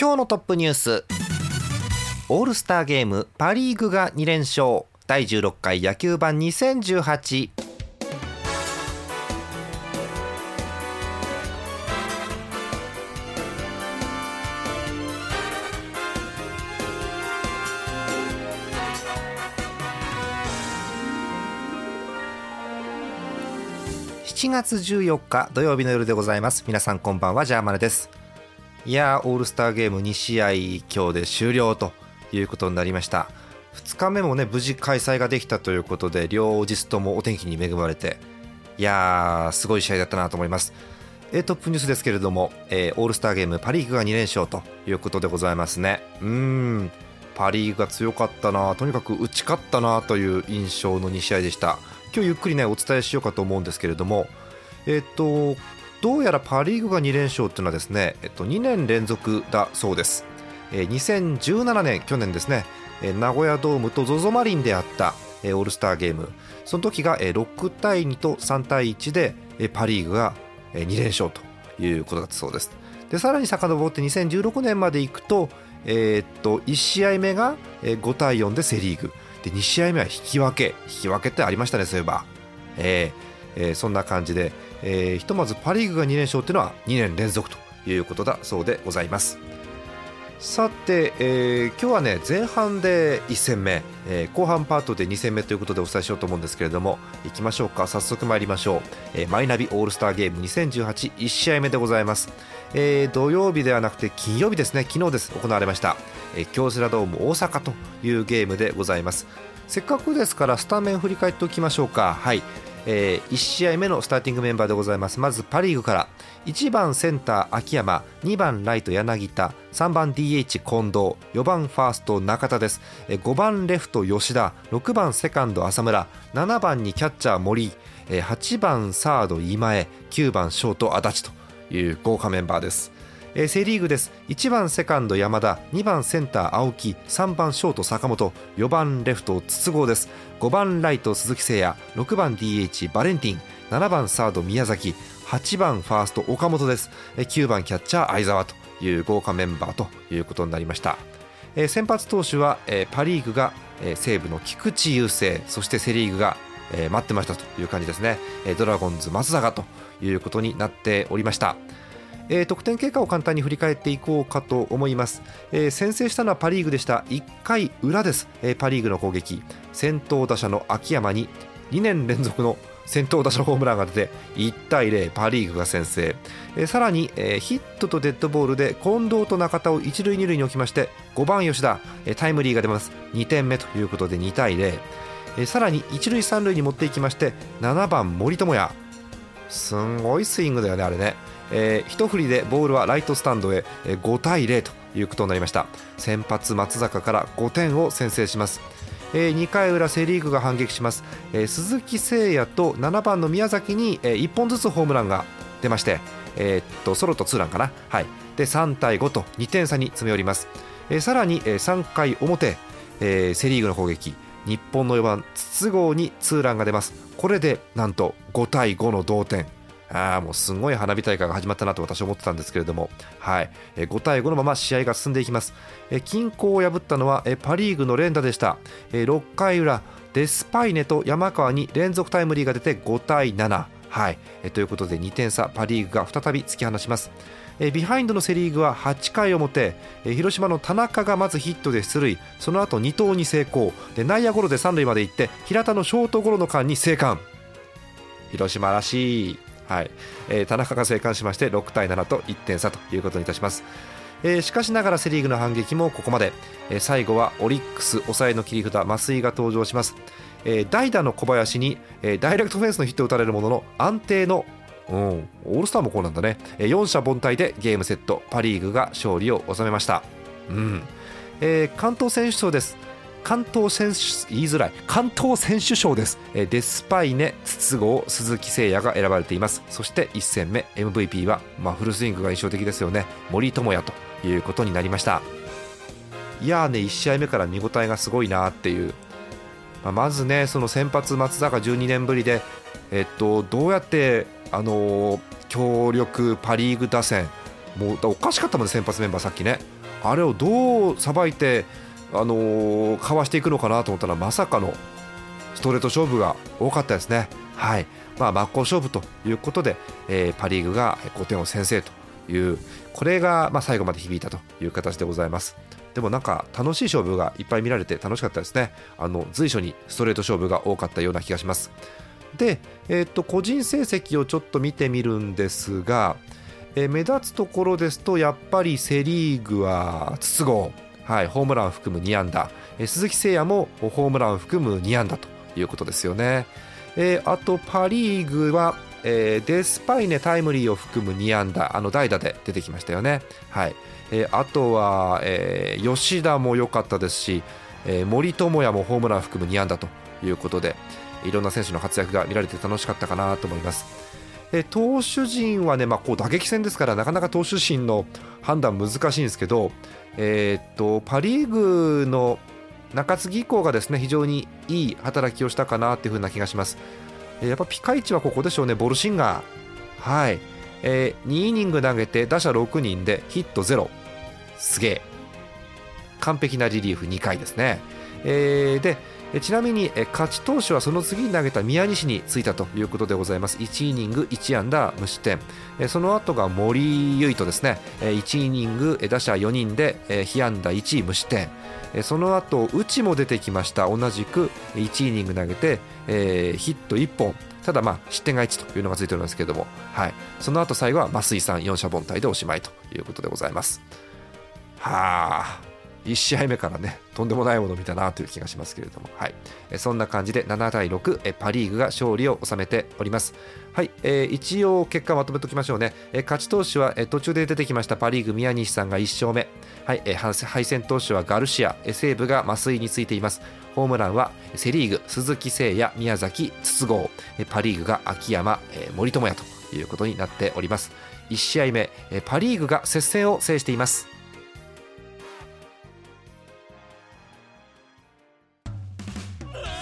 今日のトップニュース。オールスターゲームパ・リーグが2連勝。第16回野球盤2018 7月14日土曜日の夜でございます。皆さんこんばんはジャーマネです。いやーオールスターゲーム2試合今日で終了ということになりました。2日目もね無事開催ができたということで両日ともお天気に恵まれて。いやーすごい試合だったなと思います。え、トップニュースですけれども、えー、オールスターゲームパ・リーグが2連勝ということでございますね。うんパ・リーグが強かったなとにかく打ち勝ったなという印象の2試合でした。今日ゆっくりねお伝えしようかと思うんですけれどもえっ、とどうやらパ・リーグが2連勝というのはですね、えっと、2年連続だそうです、えー、2017年去年ですね、えー、名古屋ドームと ZOZO マリンであった、えー、オールスターゲーム。その時が、えー、6対2と3対1で、えー、パ・リーグが、えー、2連勝ということだったそうです。でさらに遡って2016年までいくと,、えー、っと1試合目が5対4でセ・リーグ。で2試合目は引き分け。引き分けってありましたねそういえば、えーえー、そんな感じで、えー、ひとまずパ・リーグが2連勝っていうのは2年連続ということだそうでございます。さて、えー、今日はね前半で1戦目、えー、後半パートで2戦目ということでお伝えしようと思うんですけれどもいきましょうか。早速参りましょう、えー、マイナビオールスターゲーム20181試合目でございます、えー、土曜日ではなくて金曜日ですね。昨日です。行われました、えー、京セラドーム大阪というゲームでございます。せっかくですからスタメン振り返っておきましょうか。はい。えー、1試合目のスターティングメンバーでございます。まずパ・リーグから。1番センター秋山。2番ライト柳田。3番 DH 近藤。4番ファースト中田です。5番レフト吉田。6番セカンド浅村。7番にキャッチャー森。8番サード今江。9番ショート足立という豪華メンバーです。えー、セ・リーグです。1番セカンド山田2番センター青木3番ショート坂本4番レフト筒香です。5番ライト鈴木誠也6番 DH バレンティン7番サード宮崎8番ファースト岡本です。9番キャッチャー相澤という豪華メンバーということになりました、えー、先発投手は、えー、パ・リーグが、えー、西武の菊池雄星そしてセ・リーグが、えー、待ってましたという感じですね、えー、ドラゴンズ松坂ということになっておりました。えー、得点経過を簡単に振り返っていこうかと思います、えー、先制したのはパ・リーグでした。1回裏です、えー、パ・リーグの攻撃。先頭打者の秋山に2年連続の先頭打者ホームランが出て1対0パ・リーグが先制、えー、さらに、えー、ヒットとデッドボールで近藤と中田を一塁二塁に置きまして5番吉田、えー、タイムリーが出ます。2点目ということで2対0、えー、さらに一塁三塁に持っていきまして7番森友哉。すんごいスイングだよねあれね。えー、一振りでボールはライトスタンドへ、えー、5対0ということになりました。先発松坂から5点を先制します。えー、2回裏セ・リーグが反撃します、えー、鈴木誠也と7番の宮崎に、えー、1本ずつホームランが出まして、えー、っとソロとツーランかな、はい、で3対5と2点差に詰め寄ります、えー、さらに、えー、3回表、えー、セ・リーグの攻撃。日本の4番筒香にツーランが出ます。これでなんと5対5の同点。あもうすごい花火大会が始まったなと私は思ってたんですけれども、はい、5対5のまま試合が進んでいきます。均衡を破ったのはパ・リーグの連打でした。6回裏デスパイネと山川に連続タイムリーが出て5対7。はい、ということで2点差パ・リーグが再び突き放します。ビハインドのセ・リーグは8回表広島の田中がまずヒットで出塁その後2投に成功で内野ゴロで三塁まで行って平田のショートゴロの間に生還広島らしいはい。えー、田中が生還しまして6対7と1点差ということにいたします。えー、しかしながらセ・リーグの反撃もここまで、えー、最後はオリックス抑えの切り札増井が登場します、えー、代打の小林に、えダイレクトフェンスのヒットを打たれるものの安定のうん、オールスターもこうなんだね、え4者凡退でゲームセットパ・リーグが勝利を収めました。うん。え、関東選手賞です。関東選手言いづらい。関東選手賞です、デスパイネ筒香鈴木誠也が選ばれています。そして1戦目 MVP は、まあ、フルスイングが印象的ですよね。森友哉ということになりました。いやーね1試合目から見応えがすごいなっていう、まあ、まずねその先発松坂12年ぶりでえっとどうやってあのー、強力パ・リーグ打線もうおかしかったもんね先発メンバーさっきね。あれをどうさばいてあの、かわしていくのかなと思ったらまさかのストレート勝負が多かったですね。はい。まあ、真っ向勝負ということで、えー、パ・リーグが5点を先制というこれがまあ最後まで響いたという形でございます。でもなんか楽しい勝負がいっぱい見られて楽しかったですね。あの随所にストレート勝負が多かったような気がします。で、えー、と個人成績をちょっと見てみるんですが、えー、目立つところですとやっぱりセ・リーグは筒香。はい、ホームランを含む2安打、え鈴木誠也もホームランを含む2安打ということですよね。えー、あとパ・リーグは、えー、デスパイネタイムリーを含む2安打あの代打で出てきましたよね。はいえー、あとは、えー、吉田も良かったですし、えー、森友哉もホームラン含む2安打ということでいろんな選手の活躍が見られて楽しかったかなと思います。え投手陣はね、まあ、こう打撃戦ですからなかなか投手陣の判断難しいんですけど、えー、っとパ・リーグの中継ぎ以降がですね非常にいい働きをしたかなというふうな気がします。やっぱピカイチはここでしょうね、ボルシンガー。はい。えー、2イニング投げて打者6人でヒット0。すげえ。完璧なリリーフ2回ですね。えー、で、ちなみに勝ち投手はその次に投げた宮西についたということでございます。1イニング1安打無失点。その後が森唯斗ですね。1イニング打者4人で被安打1無失点。その後内も出てきました。同じく1イニング投げてヒット1本。ただまあ失点が1というのがついてるんですけれども、はい、その後最後は増井さん4者凡退でおしまいということでございます。はあ。1試合目からねとんでもないものを見たなという気がしますけれども、はい、そんな感じで7対6パ・リーグが勝利を収めております。はい、えー、一応結果まとめておきましょうね、勝ち投手は、途中で出てきましたパ・リーグ宮西さんが1勝目、はい、敗戦投手はガルシア、西武が増井についています。ホームランはセ・リーグ鈴木誠也宮崎筒香、パ・リーグが秋山、森友哉ということになっております。1試合目、パ・リーグが接戦を制しています。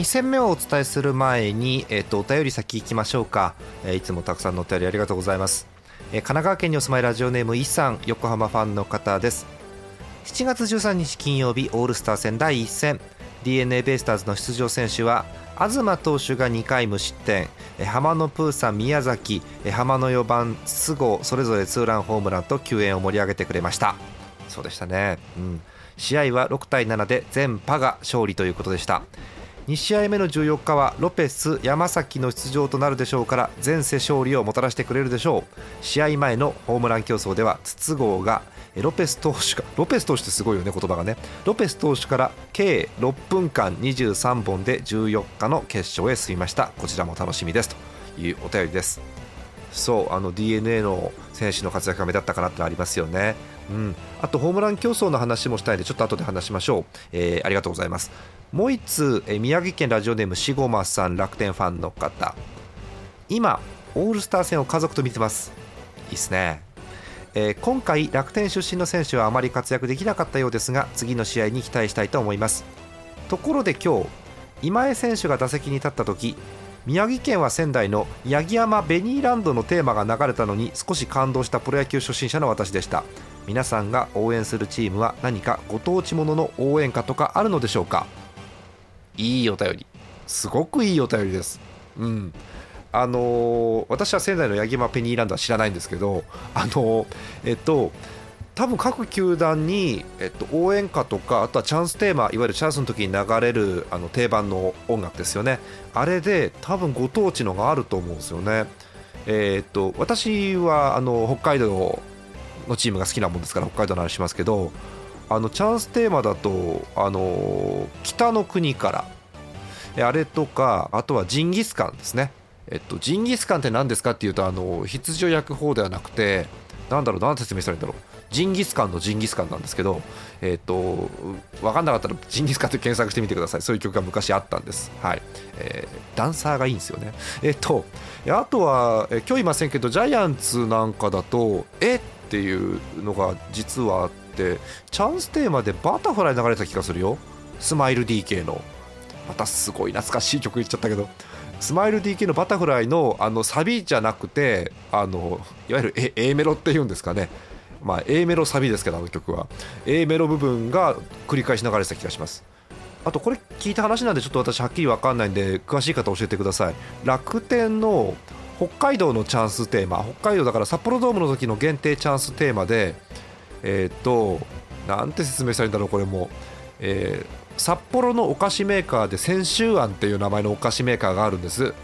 2戦目をお伝えする前に、えーと、お便り先行きましょうか、えー、いつもたくさんのお便りありがとうございます、えー、神奈川県にお住まいラジオネームイさん横浜ファンの方です。7月13日金曜日オールスター戦第1戦。D n a ベイスターズの出場選手は東投手が2回無失点。浜野プーさん宮崎。浜野4番筒香それぞれツーランホームランと救援を盛り上げてくれました。そうでしたね、うん、試合は6対7で全パが勝利ということでした。2試合目の14日はロペス、山崎の出場となるでしょうから前世勝利をもたらしてくれるでしょう。試合前のホームラン競争では筒香がロペス投手かロペス投手ってすごいよね言葉がね。ロペス投手から計6分間23本で14日の決勝へ進みました。こちらも楽しみです。というお便りです。そうあの d n a の選手の活躍が目立ったかなってありますよね。うん、あとホームラン競争の話もしたいのでちょっと後で話しましょう、えー、ありがとうございます。もう1通、えー、宮城県ラジオネームしごまさん楽天ファンの方。今オールスター戦を家族と見てます。いいっすね。えー、今回楽天出身の選手はあまり活躍できなかったようですが次の試合に期待したいと思います。ところで今日今江選手が打席に立った時宮城県は仙台の八木山ベニーランドのテーマが流れたのに少し感動したプロ野球初心者の私でした。皆さんが応援するチームは何かご当地ものの応援歌とかあるのでしょうか？いいお便り。すごくいいお便りです。うん。あのー、私は仙台の八木山ペニーランドは知らないんですけど、あのー、えっと、多分各球団に、えっと、応援歌とかあとはチャンステーマいわゆるチャンスの時に流れるあの定番の音楽ですよね。あれで多分ご当地のがあると思うんですよね。えー、っと私はあの北海道のチームが好きなもんですから北海道の話しますけどあのチャンステーマだとあの北の国からあれとかあとはジンギスカンですね。えっとジンギスカンって何ですかっていうとあの羊を焼く方ではなくてなんだろう何て説明したらいいんだろう。ジンギスカンのジンギスカンなんですけど、えっ、と、分かんなかったらジンギスカンって検索してみてください。そういう曲が昔あったんです。はい。えー、ダンサーがいいんですよね。えっ、と、あとは、え今日いませんけど、ジャイアンツなんかだと、え？っていうのが実はあって、チャンステーマでバタフライ流れた気がするよ。スマイル DK の。またすごい懐かしい曲言っちゃったけど。スマイル DK のバタフライのあのサビじゃなくてあのいわゆる A, A メロっていうんですかねまあ、A メロサビですけどあの曲は。A メロ部分が繰り返し流れてた気がします。あとこれ聞いた話なんでちょっと私はっきり分かんないんで詳しい方教えてください。楽天の北海道のチャンステーマ。北海道だから札幌ドームの時の限定チャンステーマでえっ、となんて説明したらいいんだろうこれも、えー、札幌のお菓子メーカーで千秋庵っていう名前のお菓子メーカーがあるんです。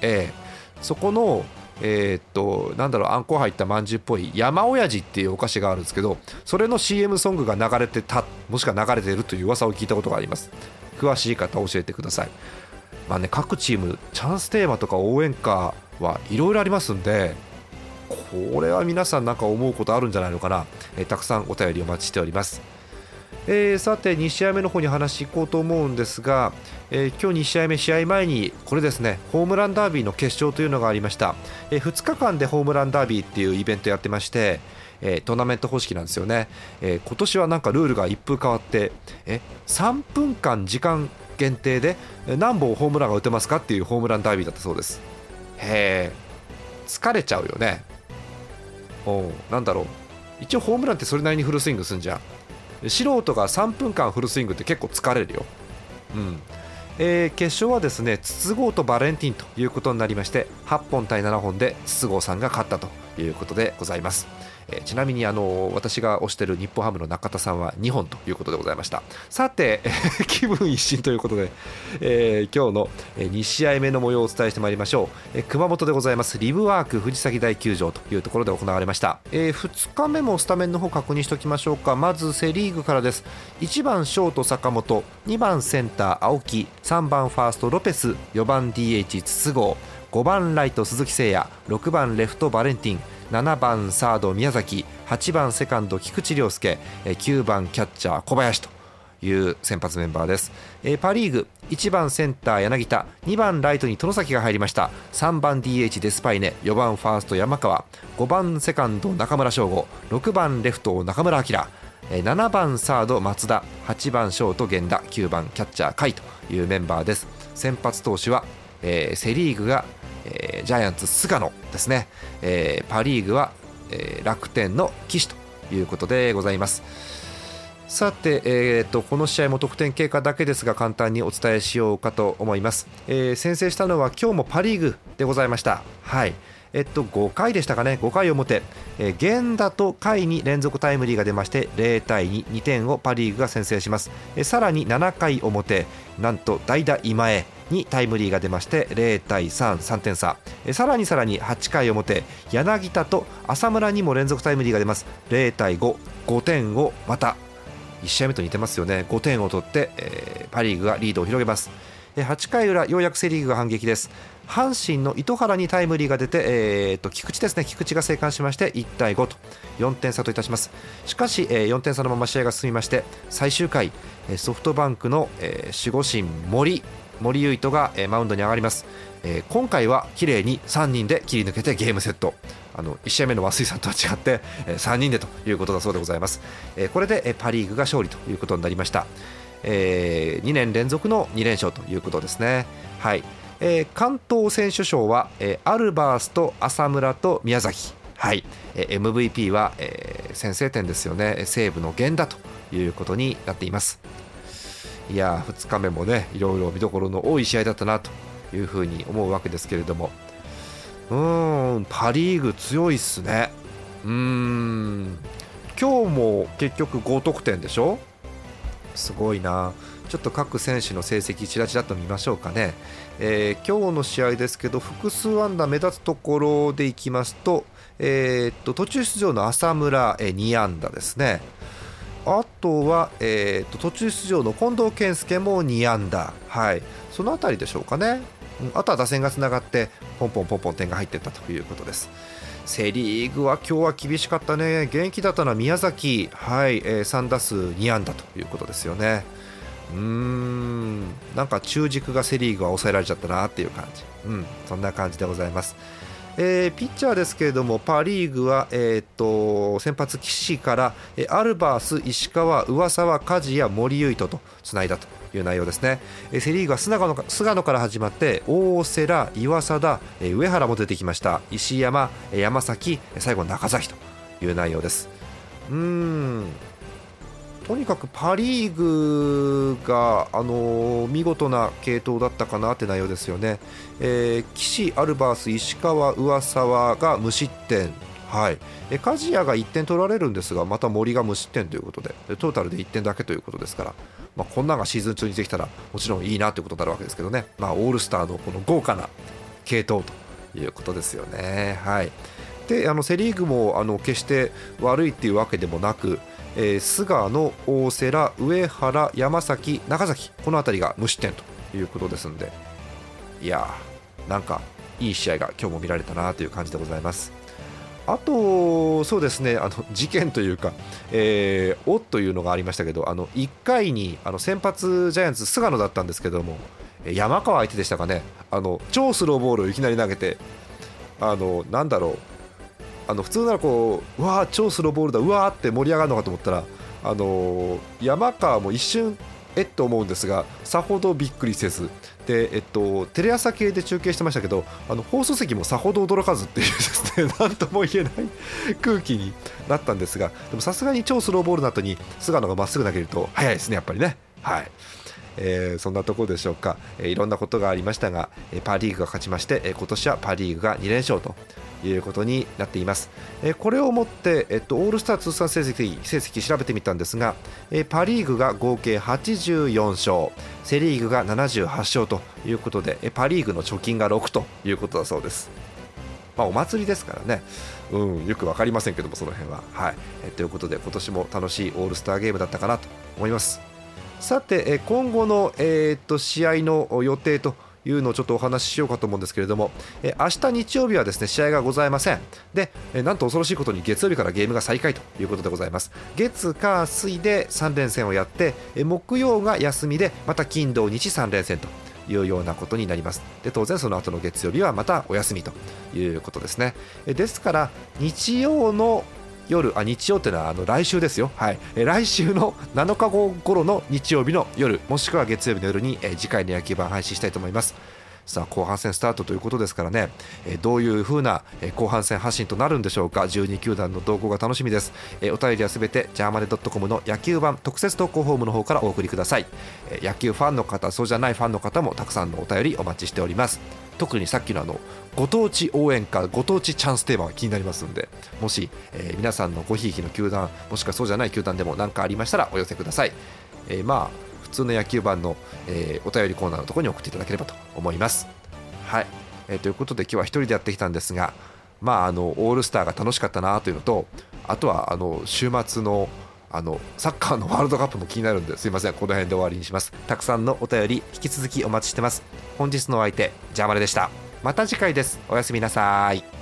えー、そこのえー、っとなんだろうあんこ入ったまんじゅうっぽい山親父っていうお菓子があるんですけどそれの CM ソングが流れてたもしくは流れてるという噂を聞いたことがあります。詳しい方教えてください。まあね各チームチャンステーマとか応援歌はいろいろありますんでこれは皆さんなんか思うことあるんじゃないのかな、えー、たくさんお便りお待ちしております。えー、さて2試合目の方に話しいこうと思うんですが、えー、今日2試合目試合前にこれですねホームランダービーの決勝というのがありました、えー、2日間でホームランダービーっていうイベントやってましてえー、トーナメント方式なんですよね、え、今年はなんかルールが一風変わってえ3分間時間限定で何本ホームランが打てますかっていうホームランダービーだったそうです。へえ疲れちゃうよね。おなんだろう。一応ホームランってそれなりにフルスイングすんじゃん。素人が3分間フルスイングって結構疲れるよ。うんえー、決勝はですね筒香とバレンティンということになりまして8本対7本で筒香さんが勝ったということでございます。えー、ちなみにあの私が推している日本ハムの中田さんは2本ということでございました。さて、気分一新ということで、えー、今日の2試合目の模様をお伝えしてまいりましょう、えー、熊本でございますリブワーク藤崎大球場というところで行われました、えー、2日目もスタメンの方確認しておきましょうか。まずセ・リーグからです。1番ショート坂本2番センター青木3番ファーストロペス4番 DH 筒香5番ライト鈴木誠也6番レフトバレンティン。7番サード宮崎8番セカンド菊池涼介9番キャッチャー小林という先発メンバーです、パ・リーグ1番センター柳田2番ライトに外崎が入りました。3番 DH デスパイネ4番ファースト山川5番セカンド中村翔吾6番レフト中村晃7番サード松田8番ショート源田9番キャッチャー甲斐というメンバーです。先発投手は、えー、セ・リーグが、ジャイアンツ菅野ですね、えー、パ・リーグは、えー、楽天の岸ということでございます。さて、えーと、この試合も得点経過だけですが簡単にお伝えしようかと思います、えー、先制したのは今日もパ・リーグでございました。はい。えっと、5回でしたかね、5回表、えー、源田と甲斐に連続タイムリーが出まして、0対2、2点をパ・リーグが先制します。えー、さらに7回表、なんと代打今江。にタイムリーが出まして、0対3、3点差。さらにさらに8回表、柳田と浅村にも連続タイムリーが出ます。0対5、5点をまた、1試合目と似てますよね、5点を取って、えー、パ・リーグがリードを広げます。8回裏ようやくセ・リーグが反撃です。阪神の糸原にタイムリーが出て、えー、と菊池ですね。菊池が生還しまして1対5と。4点差といたします。しかし、えー、4点差のまま試合が進みまして最終回ソフトバンクの、えー、守護神森。森唯斗が、え、マウンドに上がります、えー、今回は綺麗に3人で切り抜けてゲームセット。あの1試合目の和水さんとは違って、え、3人でということだそうでございます、えー、これで、え、パ・リーグが勝利ということになりました。えー、2年連続の2連勝ということですね。はい。えー、関東選手賞は、えー、アルバースと浅村と宮崎、はい。えー、MVP は、えー、先制点ですよね。西武の源田ということになっています。いや2日目もねいろいろ見どころの多い試合だったなというふうに思うわけですけれども。うんパ・リーグ強いっすね。うーん。今日も結局5得点でしょ？すごいな。ちょっと各選手の成績ちらちらと見ましょうかね、えー、今日の試合ですけど複数安打目立つところでいきますと,、えー、っと途中出場の浅村、えー、2安打ですね。あとは、えー、と途中出場の近藤健介も2安打、はい、その辺りでしょうかね、あとは打線がつながってポンポンポンポン点が入っていったということです。セ・リーグは今日は厳しかったね、元気だったのは宮崎、はい。えー、3打数2安打ということですよね。うーん。なんか中軸がセ・リーグは抑えられちゃったなっていう感じ、うん、そんな感じでございます。えー、ピッチャーですけれども、パ・リーグは、えー、っと先発岸から、えー、アルバース、石川、上沢、梶谷、森唯斗とつないだという内容ですね、えー、セ・リーグは菅野菅野から始まって大瀬良、岩貞、えー、上原も出てきました。石山、山崎、最後中崎という内容です。うん。とにかくパ・リーグが、あのー、見事な継投だったかなって内容ですよね、えー、岸、アルバース、石川、上沢が無失点、はい、え梶谷が1点取られるんですがまた森が無失点ということで。トータルで1点だけということですから、まあ、こんなのがシーズン中にできたらもちろんいいなということになるわけですけどね、まあ、オールスターのこの豪華な継投ということですよね。はい、であのセ・リーグもあの決して悪いっていうわけでもなくえー、菅野、大瀬良、上原、山崎、中崎この辺りが無失点ということですのでいやーなんかいい試合が今日も見られたなという感じでございます。あと、そうですねあの事件というか、えー、おというのがありましたけど、あの1回にあの先発ジャイアンツ、菅野だったんですけども、山川相手でしたかね、あの超スローボールをいきなり投げて、あのなんだろう、あの普通ならこううわー超スローボールだうわーって盛り上がるのかと思ったらあの山川も一瞬えっと思うんですがさほどびっくりせずで、えっと、テレ朝系で中継してましたけどあの放送席もさほど驚かずっていうですね 何とも言えない空気になったんですがでもさすがに超スローボールの後に菅野がまっすぐ投げると速いですねやっぱりね。はいえー、そんなところでしょうか、えー、いろんなことがありましたが、えー、パ・リーグが勝ちまして、えー、今年はパ・リーグが2連勝ということになっています。えこれをもって、えっと、オールスター通算成績成績調べてみたんですが、えパ・リーグが合計84勝セ・リーグが78勝ということでえパ・リーグの貯金が6ということだそうです。まあ、お祭りですからね、うん、よく分かりませんけども、その辺は。はいえということで、今年も楽しいオールスターゲームだったかなと思います。さて、今後の、えー、っと試合の予定というのをちょっとお話ししようかと思うんですけれども、え明日日曜日はですね試合がございません。で、えなんと恐ろしいことに月曜日からゲームが再開ということでございます。月火水で3連戦をやってえ木曜が休みでまた金土日3連戦というようなことになります。で当然その後の月曜日はまたお休みということですね。ですから日曜の夜あ日曜っていうのはあの来週ですよ、はい、え来週の7日後頃の日曜日の夜もしくは月曜日の夜に、え次回の野球版配信したいと思います。さあ後半戦スタートということですからね、えどういう風な、後半戦発信となるんでしょうか。12球団の動向が楽しみです、えお便りはすべてジャーマネドットコムの野球版特設投稿フォームの方からお送りください、え野球ファンの方そうじゃないファンの方もたくさんのお便りお待ちしております。特にさっきのあのご当地応援歌ご当地チャンステーマが気になりますのでもし、えー、皆さんのごひいきの球団もしくはそうじゃない球団でも何かありましたらお寄せください、えー、まあ普通の野球版の、えー、お便りコーナーのところに送っていただければと思います。はい、えー、ということで今日は一人でやってきたんですがまああのオールスターが楽しかったなというのとあとはあの週末のあのサッカーのワールドカップも気になるんですいません。この辺で終わりにします。たくさんのお便り引き続きお待ちしてます。本日のお相手ジャーマネでした。また次回です。おやすみなさい。